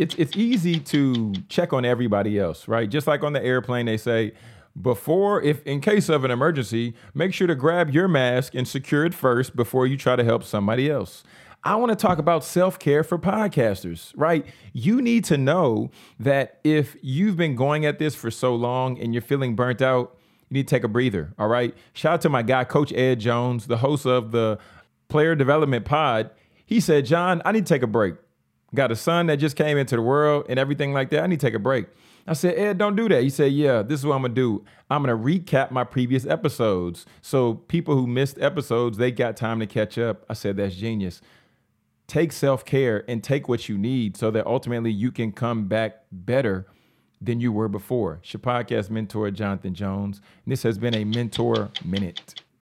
it's it's easy to check on everybody else, right? Just like on the airplane, they say before if in case of an emergency, make sure to grab your mask and secure it first before you try to help somebody else. I want to talk about self care for podcasters, right? You need to know that if you've been going at this for so long and you're feeling burnt out, you need to take a breather, all right? Shout out to my guy, Coach Ed Jones, the host of the Player Development Pod. He said, John, I need to take a break. Got a son that just came into the world and everything like that. I need to take a break. I said, Ed, don't do that. He said, Yeah, this is what I'm gonna do. I'm gonna recap my previous episodes. So people who missed episodes, they got time to catch up. I said, That's genius take self care and take what you need so that ultimately you can come back better than you were before. It's your podcast mentor, Jonathan Jones. And this has been a Mentor Minute.